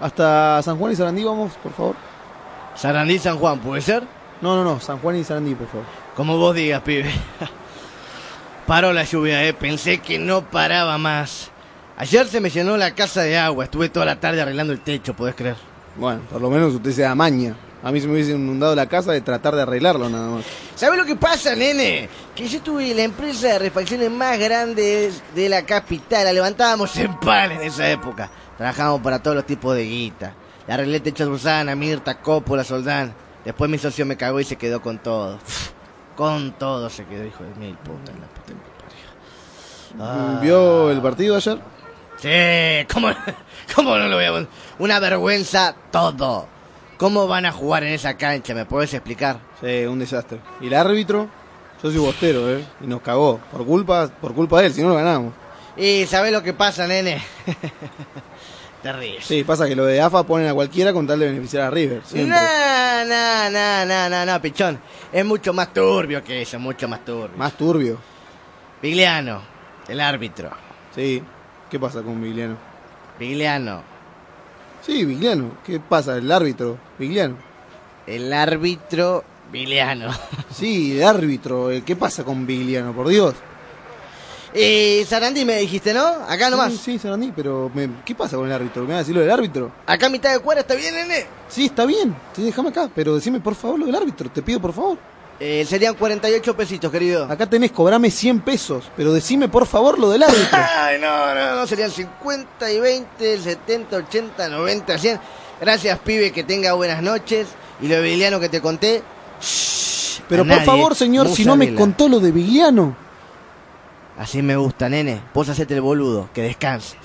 Hasta San Juan y Sarandí vamos, por favor. Sarandí San Juan, ¿puede ser? No, no, no, San Juan y Sarandí, por favor. Como vos digas, pibe. Paró la lluvia, eh. Pensé que no paraba más. Ayer se me llenó la casa de agua. Estuve toda la tarde arreglando el techo, ¿podés creer? Bueno, por lo menos usted se da maña. A mí se me hubiese inundado la casa de tratar de arreglarlo nada más. ¿Sabes lo que pasa, nene? Que yo tuve la empresa de refacciones más grande de la capital. La levantábamos en pan en esa época. Trabajábamos para todos los tipos de guita. Le arreglé el techo a Susana, Mirta, Coppola, Soldán. Después mi socio me cagó y se quedó con todo. Con todo se quedó, hijo de mil puta. La puta que parió. Ah. ¿Vio el partido ayer? Sí, ¿cómo, cómo no lo veo? Una vergüenza todo. ¿Cómo van a jugar en esa cancha? ¿Me puedes explicar? Sí, un desastre. ¿Y el árbitro? Yo soy bostero, ¿eh? Y nos cagó. Por culpa, por culpa de él, si no lo ganamos. Y ¿sabés lo que pasa, nene? Te ríes. Sí, pasa que lo de AFA ponen a cualquiera con tal de beneficiar a River. Siempre. No, no, no, no, no, no, pichón. Es mucho más turbio que eso, mucho más turbio. Más turbio. Vigliano, el árbitro. Sí. ¿Qué pasa con Vigliano? Vigliano, Sí, Vigliano. ¿Qué pasa? El árbitro, Vigliano. el árbitro Vigliano. Sí, el árbitro. ¿Qué pasa con Vigliano? Por Dios. Y Sarandí me dijiste, ¿no? Acá nomás. Sí, sí, Sarandí, pero me- ¿qué pasa con el árbitro? ¿Me vas a decir lo del árbitro? Acá a mitad de cuadra está bien, nene. Sí, está bien. Sí, déjame acá, pero decime por favor lo del árbitro. Te pido por favor. Eh, serían 48 pesitos, querido. Acá tenés, cobrame 100 pesos, pero decime por favor lo del árbitro. Ay, no, no, no, serían 50 y 20, 70, 80, 90, 100. Gracias, pibe, que tenga buenas noches. Y lo de Vigliano que te conté. shh, Pero por favor, señor, si no me contó lo de Vigliano. Así me gusta, nene. Vos hacete el boludo, que descanses.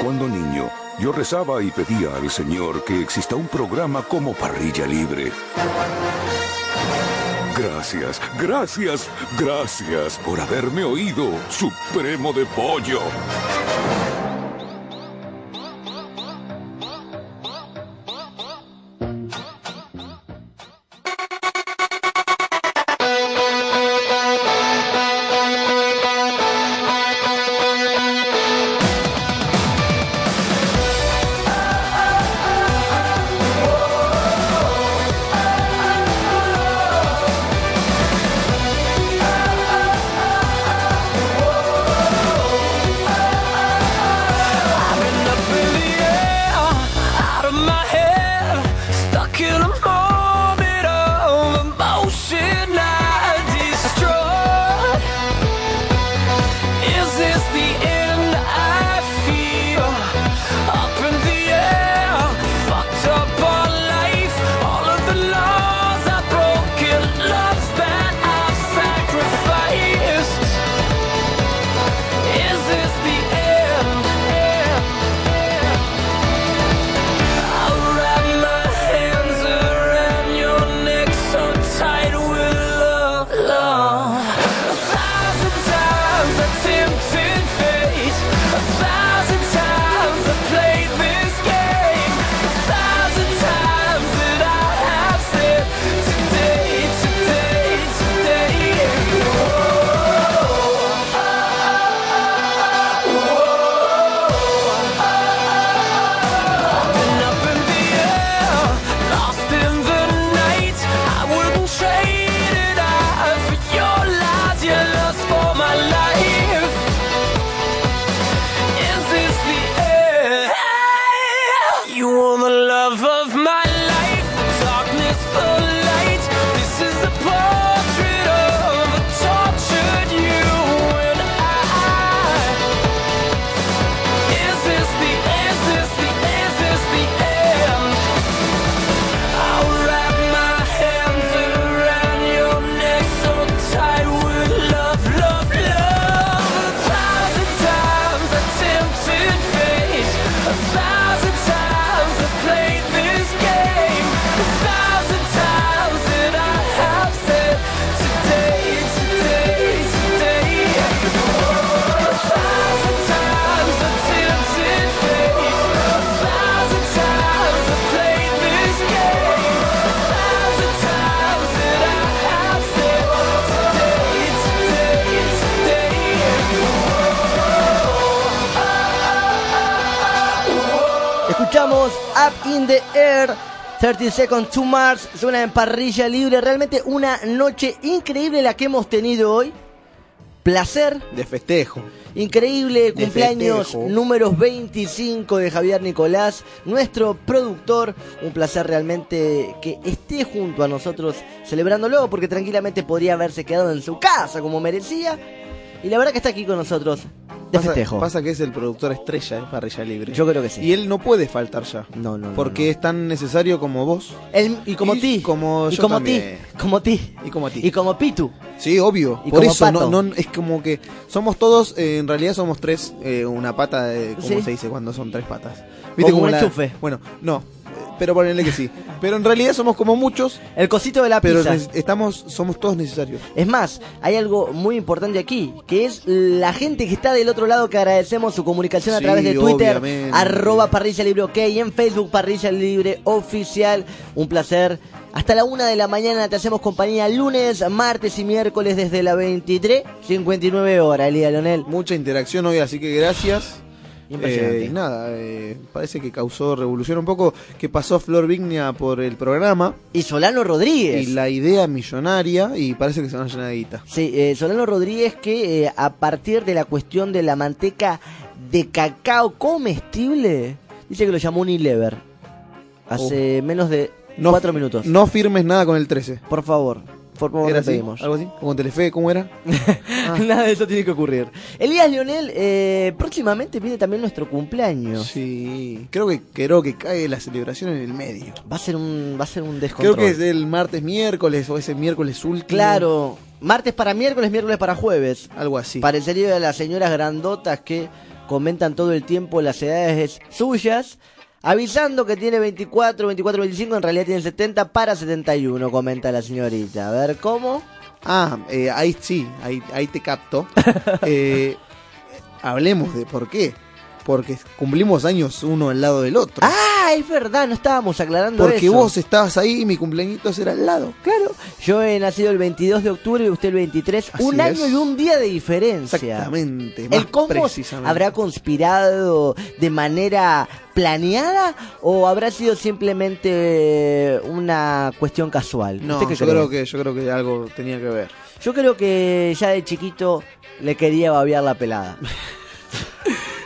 Cuando niño, yo rezaba y pedía al Señor que exista un programa como Parrilla Libre. Gracias, gracias, gracias por haberme oído, Supremo de Pollo. In the Air. 30 Seconds to Mars suena en parrilla libre. Realmente una noche increíble la que hemos tenido hoy. Placer. De festejo. Increíble De cumpleaños festejo. números 25 de Javier Nicolás, nuestro productor. Un placer realmente que esté junto a nosotros celebrándolo porque tranquilamente podría haberse quedado en su casa como merecía. Y la verdad que está aquí con nosotros de Pasa, festejo. pasa que es el productor estrella de Parrilla Libre. Yo creo que sí. Y él no puede faltar ya. No, no, no, Porque es tan necesario como vos. Él- y como ti. Como y yo como ti. Como ti. Y como ti. Y como Pitu. Sí, obvio. Y Por como eso, no, pato. no- es como que somos todos, eh, en realidad somos tres, eh, una pata, de, ¿cómo Sí. se dice cuando son tres patas? Como un la- enchufe. Bueno, no, pero ponele que sí. Pero en realidad somos como muchos. El cosito de la pero pizza. estamos, somos todos necesarios. Es más, hay algo muy importante aquí, que es la gente que está del otro lado, que agradecemos su comunicación a Sí, través de Twitter, obviamente. arroba parrilla libre ok, y en Facebook parrilla libre oficial. Un placer. Hasta la una de la mañana te hacemos compañía lunes, martes y miércoles desde la 23, 59 horas, Elía Leonel. Mucha interacción hoy, así que gracias. Impresionante. Eh, y nada, eh, parece que causó revolución un poco que pasó Flor Vignia por el programa. Y Solano Rodríguez. Y la idea millonaria y parece que se van a llenar de guita. Sí, eh, Solano Rodríguez que a partir de la cuestión de la manteca de cacao comestible, dice que lo llamó Unilever. Hace menos de No- cuatro minutos. No firmes nada con el 13. Por favor, por favor, ¿Era así? ¿Algo así? ¿Como Telefe? ¿Cómo era? Nada de eso tiene que ocurrir. Elías Leonel, eh, próximamente viene también nuestro cumpleaños. Sí, creo que creo que cae la celebración en el medio. Va a ser un, va a ser un Creo descontrol. que es el martes, miércoles o ese miércoles último. Claro, martes para miércoles, miércoles para jueves. Algo así. Parecería de las señoras grandotas que comentan todo el tiempo las edades suyas, avisando que tiene 24, 24, 25, en realidad tiene 70 para 71, comenta la señorita. A ver, ¿cómo? Ah, eh, ahí sí, ahí, ahí te capto. Eh, hablemos de por qué. Porque cumplimos años uno al lado del otro. Ah, es verdad, no estábamos aclarando Porque eso. vos estabas ahí y mi cumpleaños era al lado. Claro, yo he nacido el 22 de octubre y usted el 23, Así un es. año y un día de diferencia. Exactamente. Más ¿El Cosmos habrá conspirado de manera planeada o habrá sido simplemente una cuestión casual? No, ¿Usted qué yo cree? creo que yo creo que algo tenía que ver. Yo creo que ya de chiquito le quería babear la pelada.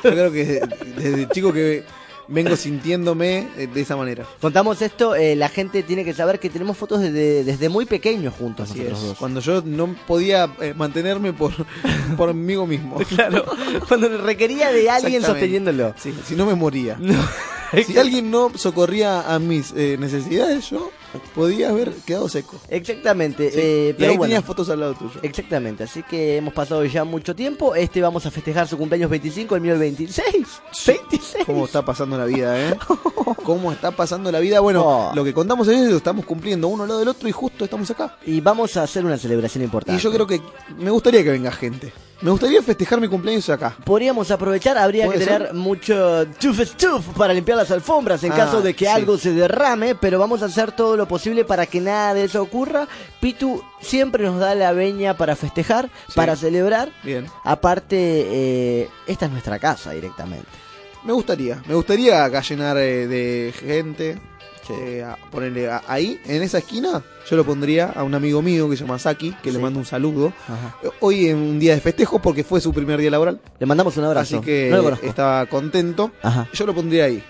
Yo creo que desde chico que vengo sintiéndome eh, de esa manera. Contamos esto, eh, la gente tiene que saber que tenemos fotos desde, desde muy pequeños juntos Así nosotros es. dos. Cuando yo no podía eh, mantenerme por, por mí mismo. Claro, cuando requería de alguien sosteniéndolo. Sí, si no me moría. Si alguien no socorría a mis eh, necesidades, yo podía haber quedado seco. Exactamente. Sí. eh, y pero ahí bueno. tenías fotos al lado tuyo. Exactamente, así que hemos pasado ya mucho tiempo. Este vamos a festejar su cumpleaños 25, el mío el 26. 26. ¿Cómo está pasando la vida, eh? ¿Cómo está pasando la vida? Bueno, Oh. lo que contamos es eso, estamos cumpliendo uno al lado del otro y justo estamos acá. Y vamos a hacer una celebración importante. Y yo creo que me gustaría que venga gente. Me gustaría festejar mi cumpleaños acá. Podríamos aprovechar, habría que ¿Puede tener ser? mucho tuf stuff para limpiar las alfombras en Ah, caso de que sí. algo se derrame, pero vamos a hacer todo lo posible para que nada de eso ocurra. Pitu siempre nos da la veña para festejar, para celebrar. Bien. Aparte, eh, esta es nuestra casa directamente. Me gustaría, me gustaría acá llenar eh, de gente. Eh, a- ponerle a- ahí, en esa esquina, yo lo pondría a un amigo mío que se llama Saki, que le mando un saludo. Ajá. Eh, Hoy en un día de festejo porque fue su primer día laboral. Le mandamos un abrazo. Así que no estaba contento. Ajá. Yo lo pondría ahí.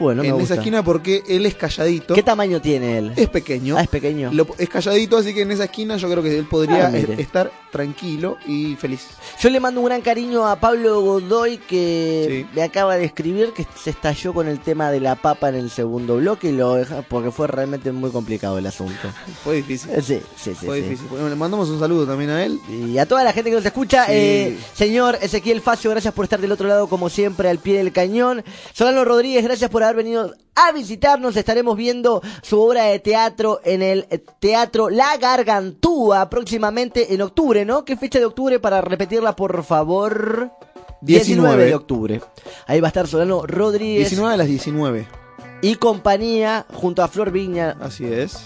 Bueno, me en gusta. esa esquina porque él es calladito. ¿Qué tamaño tiene él? Es pequeño. Ah, es pequeño. Lo- es calladito, así que en esa esquina yo creo que él podría Ah, mire. estar tranquilo y feliz. Yo le mando un gran cariño a Pablo Godoy que me acaba de escribir que se estalló con el tema de la papa en el segundo bloque y lo deja porque fue realmente muy complicado el asunto. Fue difícil. Eh, Sí, sí, sí. Fue sí. difícil. Bueno, le mandamos un saludo también a él. Y a toda la gente que nos escucha, Sí. eh, señor Ezequiel Facio, gracias por estar del otro lado como siempre al pie del cañón. Solano Rodríguez, gracias por haber venido a visitarnos. Estaremos viendo su obra de teatro en el eh, Teatro La Gargantúa próximamente en octubre, ¿no? ¿Qué fecha de octubre para repetirla, por favor? 19. de octubre. Ahí va a estar Solano Rodríguez 19 a las 19. y compañía junto a Flor Viña. Así es.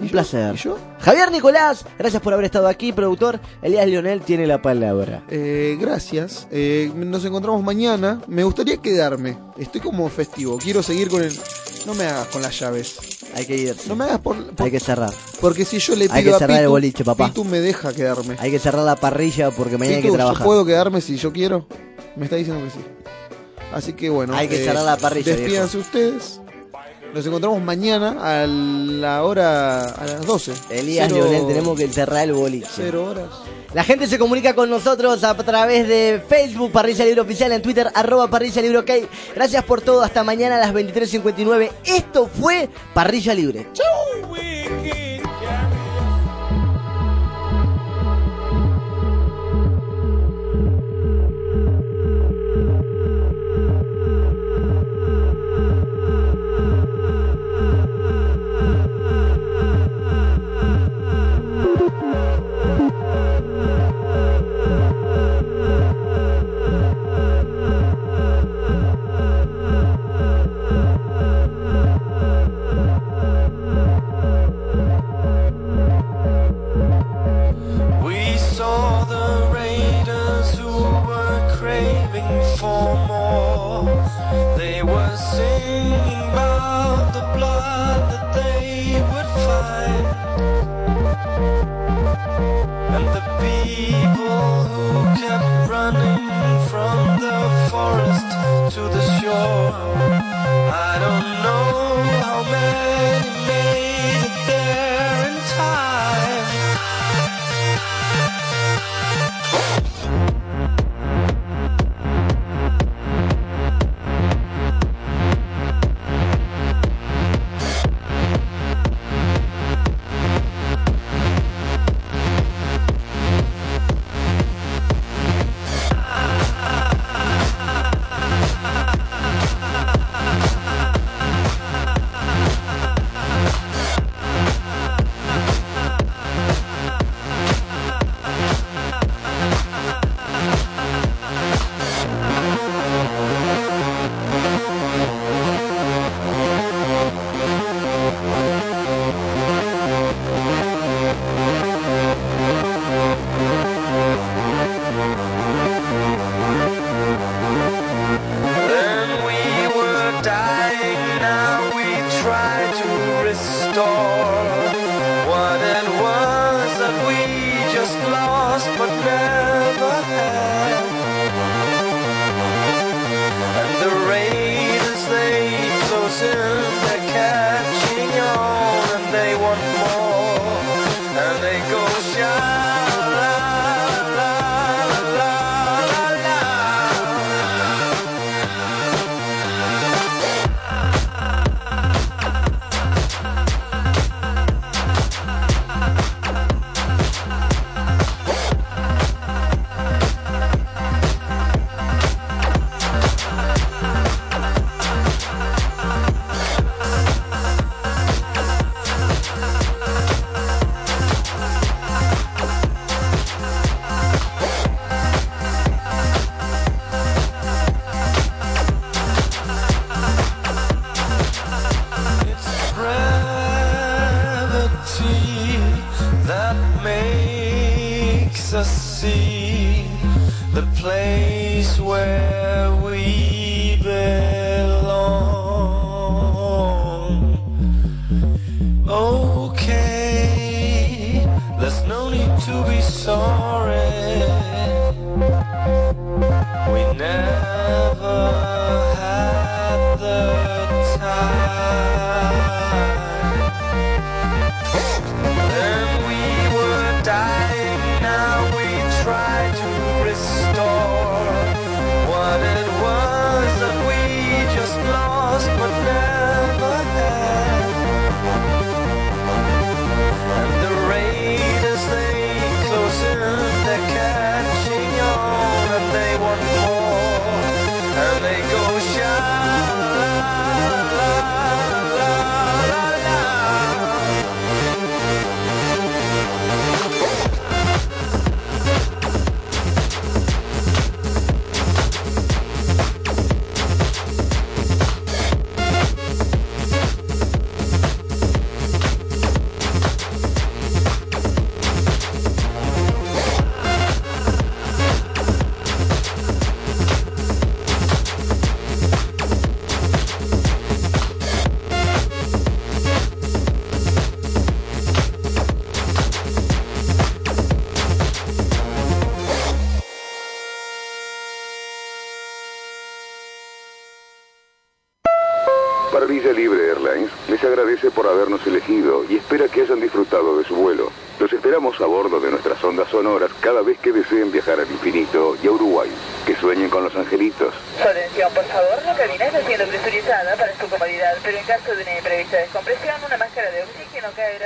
Un placer. ¿Y yo? Javier Nicolás, gracias por haber estado aquí, productor. Elías Lionel tiene la palabra. Eh, gracias. Eh, nos encontramos mañana. Me gustaría quedarme. Estoy como festivo. Quiero seguir con el. No me hagas con las llaves. Hay que ir. No me hagas por. por- Hay que cerrar. Porque si yo le pido Hay que a cerrar el Pitu, boliche, papá. Pitu me deja quedarme. Hay que cerrar la parrilla porque mañana hay que ¿yo trabajar. puedo quedarme si yo quiero? Me está diciendo que sí. Así que bueno. Hay que eh, cerrar la parrilla, Despídanse ustedes. Nos encontramos mañana a la hora. a las 12. Elías Cero- Lionel, tenemos que cerrar el boliche. Cero horas. La gente se comunica con nosotros a través de Facebook, Parrilla Libre Oficial, en Twitter, arroba Parrilla Libre OK. Gracias por todo, hasta mañana a las 23.59. Esto fue Parrilla Libre. We us see the place where we belong.